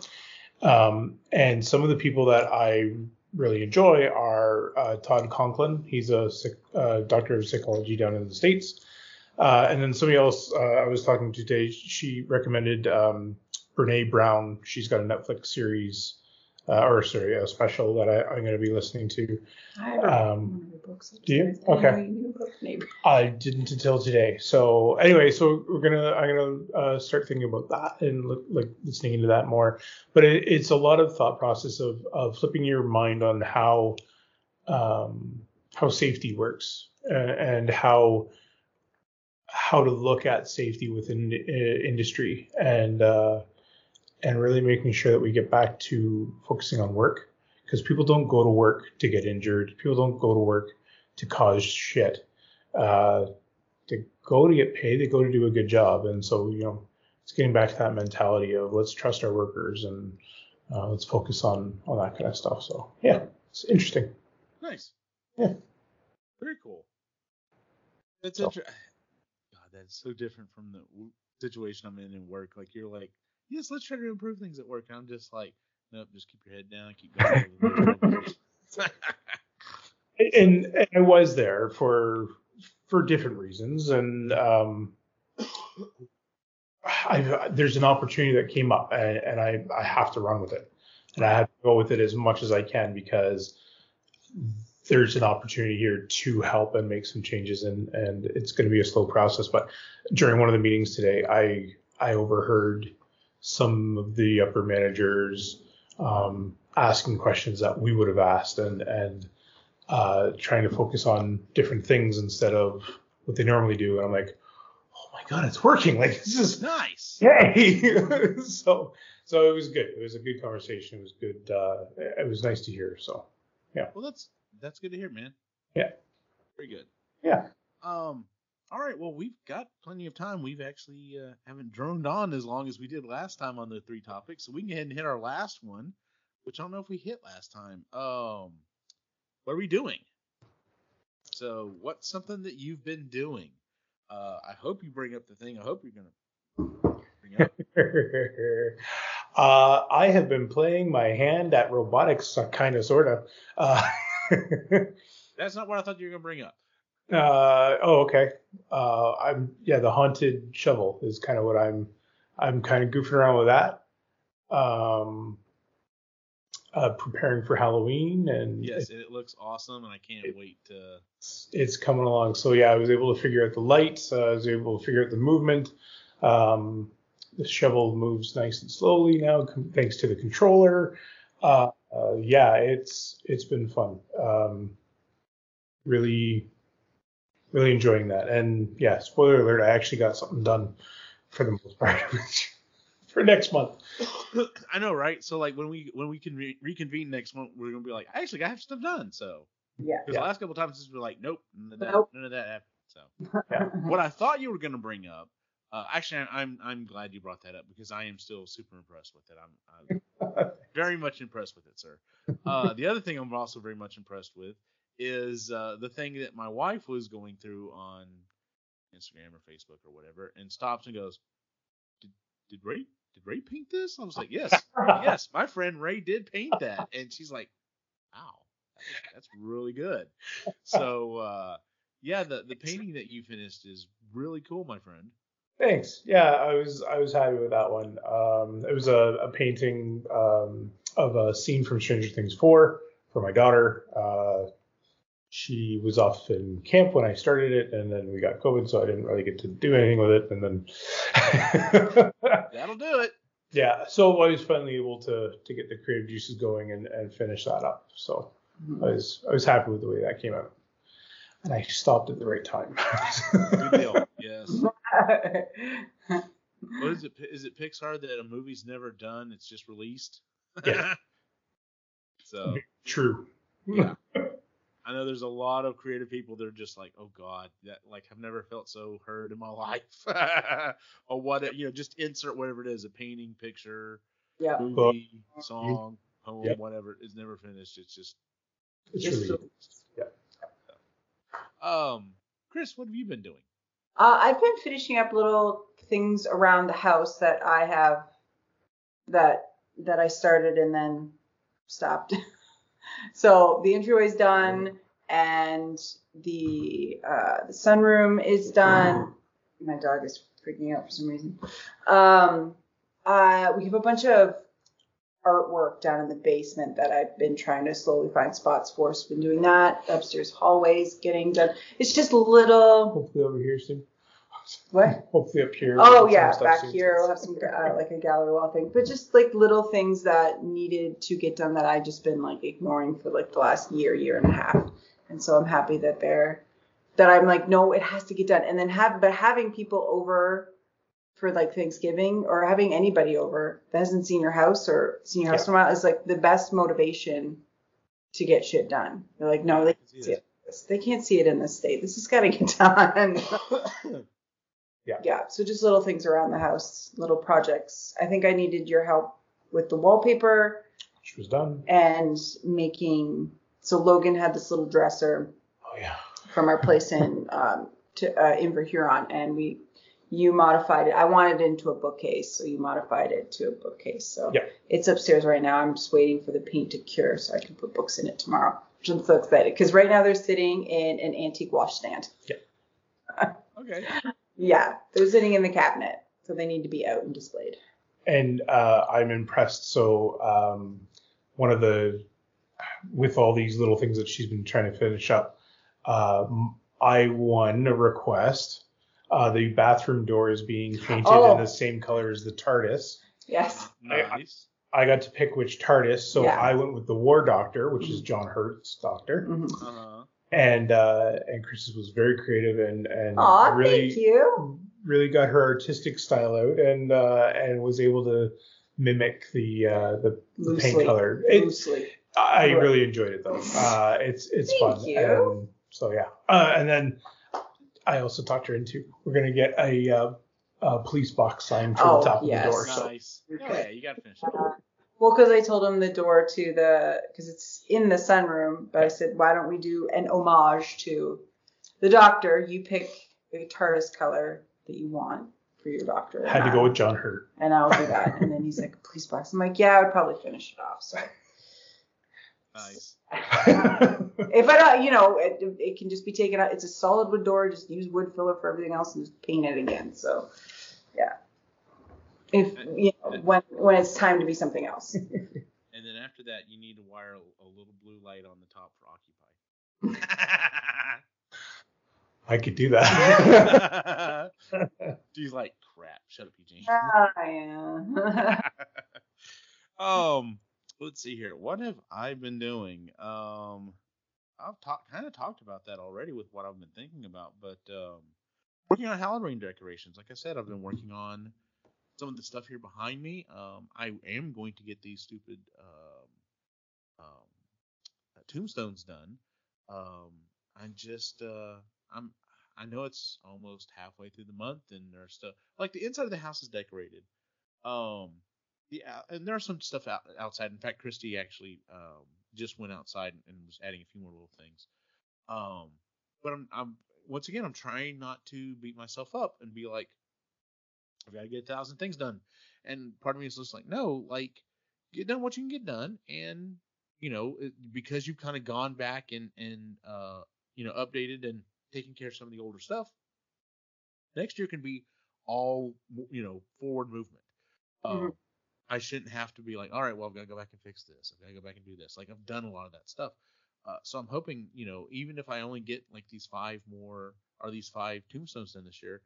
Um, and some of the people that I really enjoy are uh, Todd Conklin. He's a uh, doctor of psychology down in the States. Uh, and then somebody else uh, I was talking to today, she recommended um, Brene Brown. She's got a Netflix series uh, or sorry, a special that I, am going to be listening to. I um, one of your books. Do you? Okay. I didn't until today. So anyway, so we're gonna I'm gonna uh, start thinking about that and look, like listening into that more. But it, it's a lot of thought process of of flipping your mind on how um, how safety works uh, and how how to look at safety within uh, industry and uh, and really making sure that we get back to focusing on work because people don't go to work to get injured. People don't go to work to cause shit. Uh, they go to get paid. They go to do a good job. And so, you know, it's getting back to that mentality of let's trust our workers and uh, let's focus on on that kind of stuff. So yeah, it's interesting. Nice. Yeah. Very cool. That's so. interesting. God, that's so different from the situation I'm in in work. Like you're like yes, let's try to improve things at work. And I'm just like, nope, just keep your head down, keep going. [laughs] [laughs] and, and I was there for for different reasons, and um, I, there's an opportunity that came up, and, and I I have to run with it, and I have to go with it as much as I can because there's an opportunity here to help and make some changes and and it's going to be a slow process but during one of the meetings today i i overheard some of the upper managers um, asking questions that we would have asked, and and uh, trying to focus on different things instead of what they normally do. And I'm like, oh my god, it's working! Like this is Nice. [laughs] yay! [laughs] so so it was good. It was a good conversation. It was good. Uh, it was nice to hear. So yeah. Well, that's that's good to hear, man. Yeah. Very good. yeah, Um. All right. Well, we've got plenty of time. We've actually uh, haven't droned on as long as we did last time on the three topics, so we can go ahead and hit our last one, which I don't know if we hit last time. Um, what are we doing? So, what's something that you've been doing? Uh, I hope you bring up the thing. I hope you're gonna bring up. [laughs] uh, I have been playing my hand at robotics, kind of, sort of. [laughs] [laughs] That's not what I thought you were gonna bring up. Uh, oh, okay. Uh, I'm yeah, the haunted shovel is kind of what I'm. I'm kind of goofing around with that. Um, uh, preparing for Halloween, and Yes, and it looks awesome, and I can't wait to. it's, it's coming along. So yeah, I was able to figure out the lights. Uh, I was able to figure out the movement. Um, the shovel moves nice and slowly now, com- thanks to the controller. Uh, uh, yeah, it's it's been fun. Um, really, really enjoying that. And yeah, spoiler alert, I actually got something done for the most part [laughs] for next month. [coughs] I know, right? So like when we when we can re- reconvene next month, we're gonna be like, I actually got stuff done. So Yeah. because Yeah. the last couple times it's been like, nope, none of that, Nope. none of that happened. So what I thought you were gonna bring up, uh, actually, I'm I'm glad you brought that up because I am still super impressed with it. I'm, I'm [laughs] very much impressed with it, sir. Uh, the other thing I'm also very much impressed with is uh, the thing that my wife was going through on Instagram or Facebook or whatever, and stops and goes, "Did, did Ray did Ray paint this?" I was like, "Yes, [laughs] yes, my friend Ray did paint that," and she's like, "Wow, that's really good." So uh, yeah, the the painting that you finished is really cool, my friend. Thanks. Yeah, I was I was happy with that one. Um, it was a, a painting um, of a scene from Stranger Things 4 for my daughter. Uh, she was off in camp when I started it, and then we got COVID, so I didn't really get to do anything with it. And then, [laughs] That'll do it. yeah, so I was finally able to to get the creative juices going and, and finish that up. So I was I was happy with the way that came out, and I stopped at the right time. Good deal. Yes. [laughs] What is it? Is it Pixar that a movie's never done? It's just released. Yeah. [laughs] so True. Yeah. [laughs] I know there's a lot of creative people that are just like, oh god, that like I've never felt so hurt in my life, or what you know, just insert whatever it is, a painting, picture, yeah. movie, song, poem, Yep. whatever is never finished. It's just It's Just really so- um, Chris, what have you been doing? Uh, I've been finishing up little things around the house that I have that that I started and then stopped. [laughs] so the entryway's done and the uh, the sunroom is done. My dog is freaking out for some reason. Um, uh, we have a bunch of artwork down in the basement that I've been trying to slowly find spots for. So been doing that. Upstairs hallways getting done. It's just little Hopefully over here soon. what? [laughs] Hopefully up here. Oh yeah, back here we'll have some uh, like a gallery wall thing, but just like little things that needed to get done that I just been like ignoring for like the last year, year and a half, and so I'm happy that they're that I'm like no, it has to get done, and then have but having people over for like Thanksgiving or having anybody over that hasn't seen your house or seen your house in a while is like the best motivation to get shit done. They're like no, they can't see it. They can't see it in this state. This has got to get [laughs] done. [coughs] Yeah. Yeah. So just little things around the house, little projects. I think I needed your help with the wallpaper Which was done. and making. So Logan had this little dresser Oh yeah. from our place in um, to uh, in Huron, and we you modified it. I wanted it into a bookcase, so you modified it to a bookcase. So Yeah. it's upstairs right now. I'm just waiting for the paint to cure so I can put books in it tomorrow. Which I'm so excited because right now they're sitting in an antique washstand. Yeah. [laughs] okay. Yeah, they're sitting in the cabinet, so they need to be out and displayed. And uh, I'm impressed. So um, one of the with all these little things that she's been trying to finish up, um, I won a request. Uh, the bathroom door is being painted Oh. in the same color as the TARDIS. Yes. Nice. I got to pick which TARDIS, so Yeah. I went with the War Doctor, which is Mhm. John Hurt's doctor, Mhm. Uh-huh. and uh, and Chris was very creative and and Aw, really thank you. really got her artistic style out and uh, and was able to mimic the uh, the, the paint color. It, Loosely. I really enjoyed it though. Uh, it's it's Thank fun. you. And so yeah, uh, and then I also talked her into we're gonna get a, uh, a police box sign for Oh, the top yes. of the door. So Nice. Okay. Oh, yeah, you gotta finish it. Uh, well, because I told him the door to the because it's in the sunroom, but I said, why don't we do an homage to the doctor? You pick a TARDIS color that you want for your doctor. had to and go with John Hurt. and I'll do that. And then he's like, police box. I'm like, yeah, I would probably finish it off. So Nice. [laughs] if I don't, you know, it, it can just be taken out. It's a solid wood door. Just use wood filler for everything else and just paint it again. So, yeah. If you know when when it's time to be something else. [laughs] And then after that, you need to wire a, a little blue light on the top for Occupy. [laughs] I could do that. He's like, crap. Shut up, Eugene. Ah, yeah. um, let's see here. What have I been doing? Um, I've talked kind of talked about that already with what I've been thinking about, but um, working on Halloween decorations. Like I said, I've been working on some of the stuff here behind me. Um, I am going to get these stupid um, um, tombstones done. Um, I'm just uh, I'm I know it's almost halfway through the month, and there's stuff like the inside of the house is decorated. Um, yeah, and there's some stuff out, outside. In fact, Christy actually um, just went outside and was adding a few more little things. Um, but I'm, I'm once again, I'm trying not to beat myself up and be like, I've got to get a thousand things done. And part of me is just like, no, like get done what you can get done, and you know, it, because you've kind of gone back and and uh, you know, updated and taken care of some of the older stuff. Next year can be all you know forward movement. Um, Mhm. I shouldn't have to be like, all right, well, I've got to go back and fix this. I've got to go back and do this. Like I've done a lot of that stuff. Uh, so I'm hoping, you know, even if I only get like these five more or these five tombstones done this year,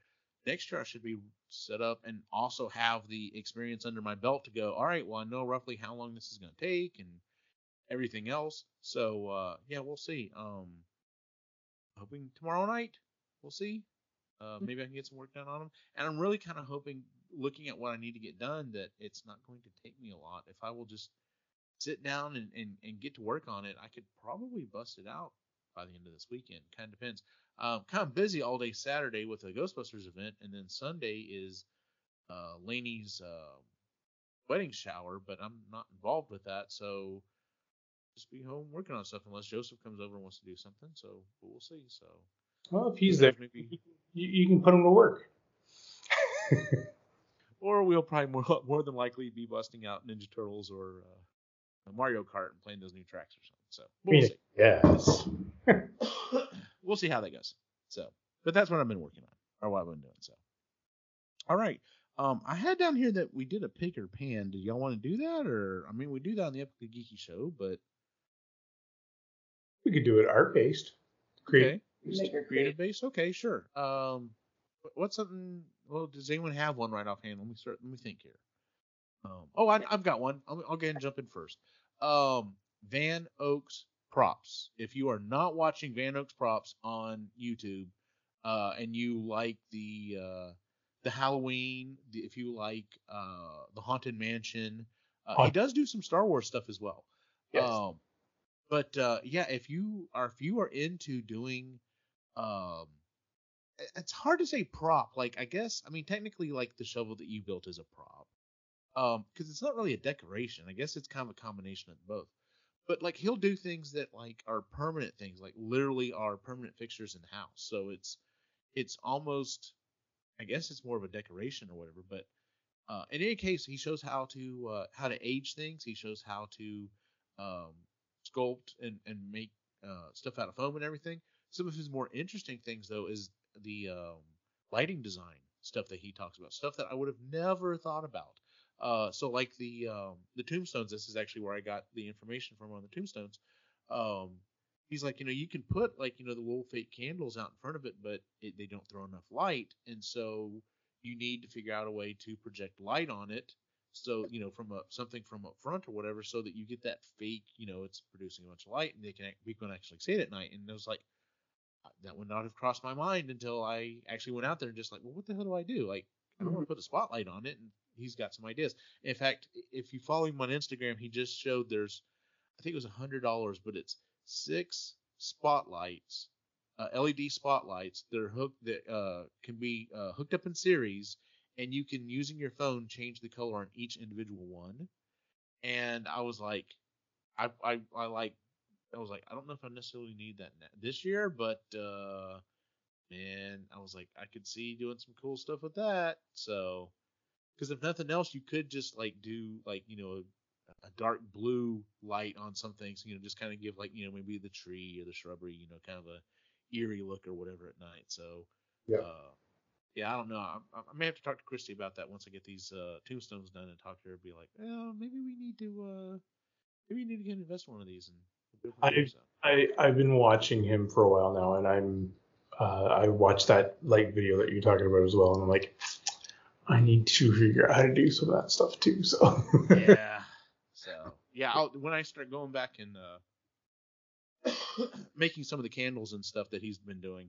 next year I should be set up and also have the experience under my belt to go, all right, well, I know roughly how long this is going to take and everything else. So, uh, yeah, we'll see. Um, hoping tomorrow night, we'll see. Uh, maybe I can get some work done on them. And I'm really kind of hoping, looking at what I need to get done, that it's not going to take me a lot. If I will just sit down and, and, and get to work on it, I could probably bust it out by the end of this weekend. Kind of depends. Um, kind of busy all day Saturday with a Ghostbusters event, and then Sunday is uh, Laney's uh, wedding shower, but I'm not involved with that, so just be home working on stuff unless Joseph comes over and wants to do something. So but we'll see. So well, if he's there, maybe, you, you can put him to work. [laughs] or we'll probably more [laughs] more than likely be busting out Ninja Turtles or uh, Mario Kart and playing those new tracks or something. So we'll see. Yes. [laughs] we'll see how that goes. So, but that's what I've been working on, or what I've been doing. So, all right. Um, I had down here that we did a pick or pan. Did y'all want to do that, or I mean, we do that on the Epically Geeky show, but We could do it art based. Create. okay, creative base. Okay, sure. Um, what's something? Well, does anyone have one right offhand? Let me start. Let me think here. Um, oh, I, I've got one. I'll, I'll go ahead and jump in first. Um, Van Oaks props. If you are not watching Van Oaks props on YouTube, uh, and you like the uh, the Halloween, the, if you like uh, the Haunted Mansion, uh, he does do some Star Wars stuff as well. Yes. Um, but uh, yeah, if you are if you are into doing, um, it's hard to say prop. Like I guess I mean technically like the shovel that you built is a prop, um, because it's not really a decoration. I guess it's kind of a combination of both. But like he'll do things that like are permanent things, like literally are permanent fixtures in the house. So it's it's almost, I guess it's more of a decoration or whatever. But uh, in any case, he shows how to uh, how to age things. He shows how to um, sculpt and and make uh, stuff out of foam and everything. Some of his more interesting things though is the um, lighting design stuff that he talks about, stuff that I would have never thought about. Uh, so like the um, the tombstones, this is actually where I got the information from on the tombstones. Um, he's like, you know, you can put like you know the little fake candles out in front of it, but it, they don't throw enough light, and so you need to figure out a way to project light on it so you know from a something from up front or whatever, so that you get that fake, you know, it's producing a bunch of light and they can we can actually see it at night. And it was like that would not have crossed my mind until I actually went out there and just like, well, what the hell do I do? Like, I don't want to put a spotlight on it. And he's got some ideas. In fact, if you follow him on Instagram, he just showed there's, I think it was a hundred dollars, but it's six spotlights, uh, LED spotlights that are hooked that uh, can be uh, hooked up in series, and you can using your phone change the color on each individual one. And I was like, I I, I like I was like, I don't know if I necessarily need that na- this year, but uh, man, I was like, I could see doing some cool stuff with that. So, because if nothing else, you could just like do like you know a, a dark blue light on some things, you know, just kind of give like you know maybe the tree or the shrubbery, you know, kind of a eerie look or whatever at night. So, Yeah. uh, yeah, I don't know. I, I may have to talk to Christy about that once I get these uh, tombstones done and talk to her. Be like, well, maybe we need to, uh, maybe we need to get invest in one of these and. We'll go from I-. I I've been watching him for a while now, and I'm uh, I watched that light video that you're talking about as well, and I'm like, I need to figure out how to do some of that stuff too. So yeah. [laughs] So yeah, I'll, when I start going back and uh, making some of the candles and stuff that he's been doing,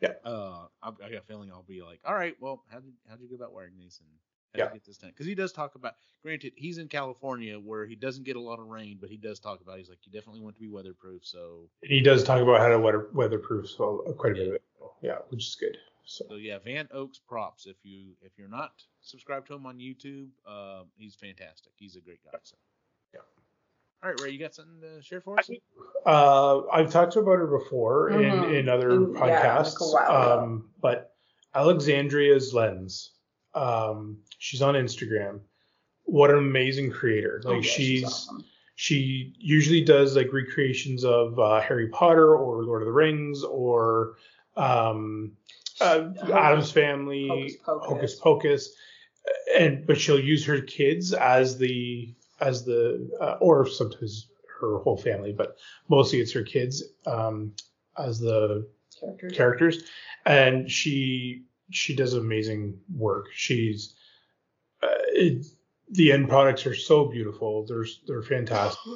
Yeah. uh, I, I got a feeling I'll be like, all right, well, how did how'd you go about wearing these and how Yeah. did get this done? Because he does talk about. Granted, he's in California where he doesn't get a lot of rain, but he does talk about. He's like, you definitely want to be weatherproof. So he does talk about how to weather weatherproof so uh, quite a bit. Yeah, which is good. So so yeah, Van Oaks props. If you if you're not subscribed to him on YouTube, uh, he's fantastic. He's a great guy. So. Yeah. All right, Ray, you got something to share for us? Uh, I've talked about her before in, Mhm. in other In- yeah, like a podcasts. while ago. um, but Alexandria's Lens, um, she's on Instagram. What an amazing creator! Oh, Like yeah, she's awesome. she usually does like recreations of uh, Harry Potter or Lord of the Rings or um, uh, Addams Family, Hocus Pocus. Hocus Pocus, and but she'll use her kids as the as the uh, or sometimes her whole family, but mostly it's her kids um, as the characters. characters, and she she does amazing work. She's uh, it, the end products are so beautiful. They're they're fantastic.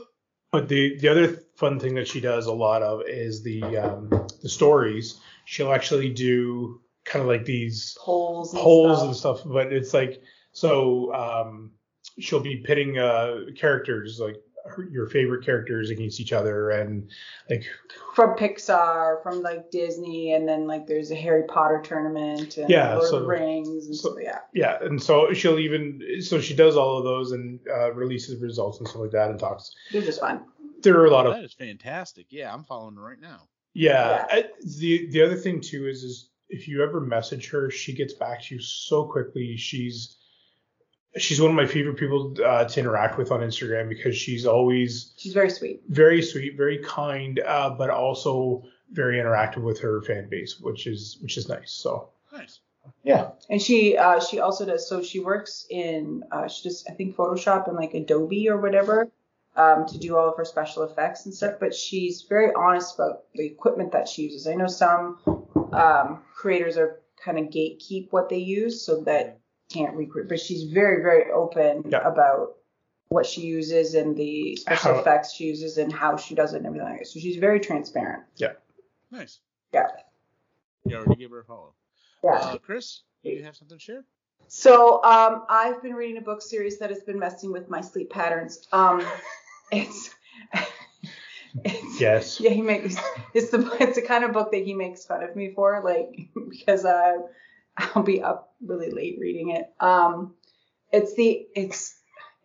But the the other fun thing that she does a lot of is the um, the stories. She'll actually do kind of like these polls. And polls stuff. and stuff, but it's like so um, she'll be pitting uh, characters like your favorite characters against each other and like from Pixar, from like Disney, and then like there's a Harry Potter tournament and Yeah, Lord of so- the Rings and so- so, yeah. yeah and so she'll even so she does all of those and uh, releases results and stuff like that and talks They're just fun. there are a lot of that is fantastic. Yeah, I'm following her right now. yeah, I- the the other thing too is is if you ever message her she gets back to you so quickly she's she's one of my favorite people uh, to interact with on instagram because she's always She's very sweet. very sweet very kind uh, but also very interactive with her fan base which is which is nice so Nice. yeah And she uh, she also does so she works in uh, she just I think Photoshop and like Adobe or whatever um, to do all of her special effects and stuff. But she's very honest about the equipment that she uses. I know some um, creators are kind of gatekeep what they use so that can't recreate. But she's very very open Yeah. about what she uses and the special How- effects she uses and how she does it and everything like that. So she's very transparent. Yeah. Nice. Yeah. You already gave her a follow. Yeah. Uh, Chris, do you have something to share? So um, I've been reading a book series that has been messing with my sleep patterns. Um, [laughs] it's, it's yes yeah he makes it's the it's the kind of book that he makes fun of me for like [laughs] because uh, [laughs] I'll be up really late reading it. Um, it's the it's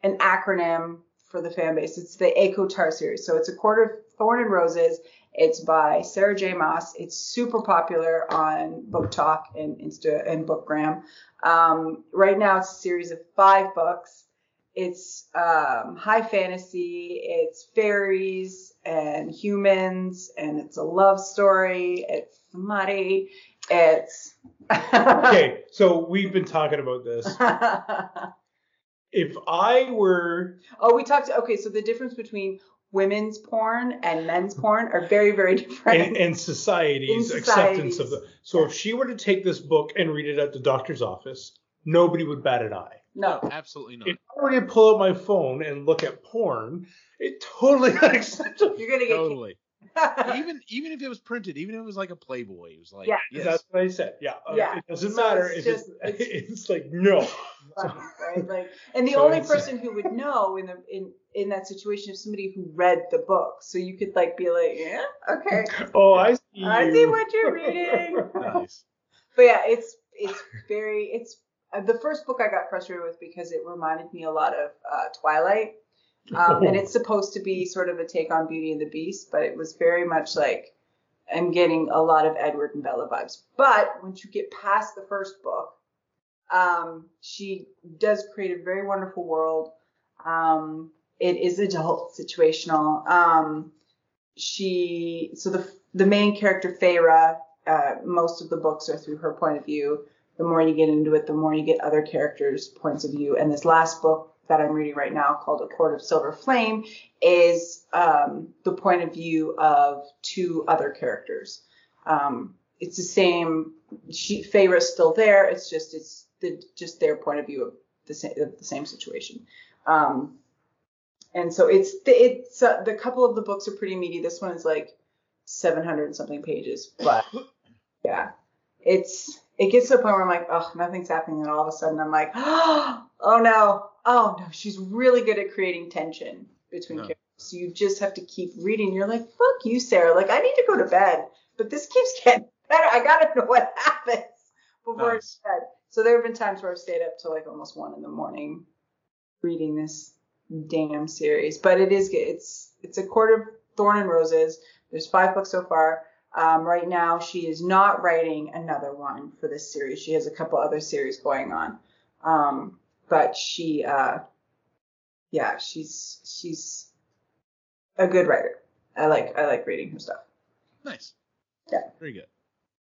an acronym for the fan base. It's the ACOTAR series. So it's a Court of Thorn and Roses. It's by Sarah J. Maas. It's super popular on BookTok and Insta and Bookgram. Um, right now, it's a series of five books. It's um, high fantasy. It's fairies and humans, and it's a love story. It's smutty. It's [laughs] okay so we've been talking about this [laughs] if i were oh, we talked. Okay, so the difference between women's porn and men's porn are very, very different. and, and society's In acceptance of societies. the so if she were to take this book and read it at the doctor's office nobody would bat an eye No. absolutely not. If I were to pull out my phone and look at porn, it totally [laughs] unacceptable. You're gonna get Totally. Kicked. [laughs] even even if it was printed, even if it was like a Playboy, it was like Yeah. yes. That's what I said. Yeah. Yeah. It doesn't So matter it's just- it's, it's- [laughs] it's like no. right? Like, and the So only person who would know in the in in that situation is somebody who read the book. So you could like be like, yeah, okay, [laughs] Oh, I see. I see what you're reading. nice. But yeah, it's it's very it's uh, the first book I got frustrated with because it reminded me a lot of uh, Twilight, um, and it's supposed to be sort of a take on Beauty and the Beast, but it was very much like I'm getting a lot of Edward and Bella vibes. But once you get past the first book, um, she does create a very wonderful world. Um, it is adult situational. Um, she so the the main character Feyre uh, most of the books are through her point of view. The more you get into it, the more you get other characters' points of view. And this last book that I'm reading right now, called A Court of Silver Flame, is um, the point of view of two other characters. Um, it's the same. She, Feyre's still there. It's just it's the, just their point of view of the same of the same situation. Um, and so it's it's uh, the couple of the books are pretty meaty. This one is like 700 and something pages, but [coughs] yeah, it's it gets to a point where I'm like, oh, nothing's happening, and all of a sudden I'm like, [gasps] oh no, oh no, she's really good at creating tension between Yeah. characters. So you just have to keep reading. You're like, fuck you, Sarah. Like I need to go to bed, but this keeps [laughs] getting better. I gotta know what happens before Nice. it's bed. So there have been times where I've stayed up till like almost one in the morning reading this damn series. But it is good. It's it's a court of thorn and roses. There's five books so far. Um, right now, she is not writing another one for this series. She has a couple other series going on, um, but she, uh, yeah, she's she's a good writer. I like I like reading her stuff. Nice. Yeah. Very good.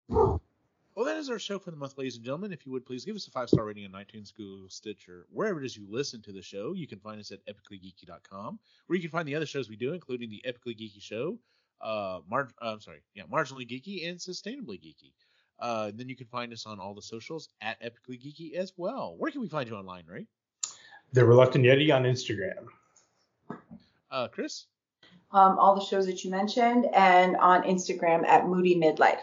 Well, that is our show for the month, ladies and gentlemen. If you would please give us a five star rating on iTunes, Google, Stitcher, wherever it is you listen to the show. You can find us at epicallygeeky.com, where you can find the other shows we do, including the Epically Geeky Show, uh, Mar- uh, I'm sorry, yeah, Marginally Geeky and Sustainably Geeky. Uh, then you can find us on all the socials at Epically Geeky as well. Where can we find you online, Ray? The Reluctant Yeti on Instagram. Uh, Chris? Um, all the shows that you mentioned, and on Instagram at Moody Midlife.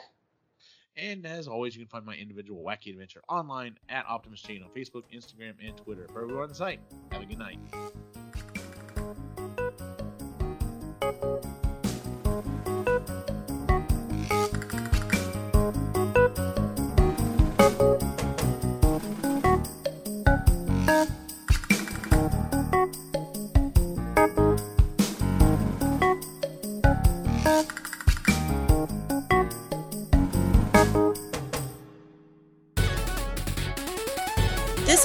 And as always, you can find my individual wacky adventure online at Optimus Chain on Facebook, Instagram, and Twitter. For everyone on the site, have a good night.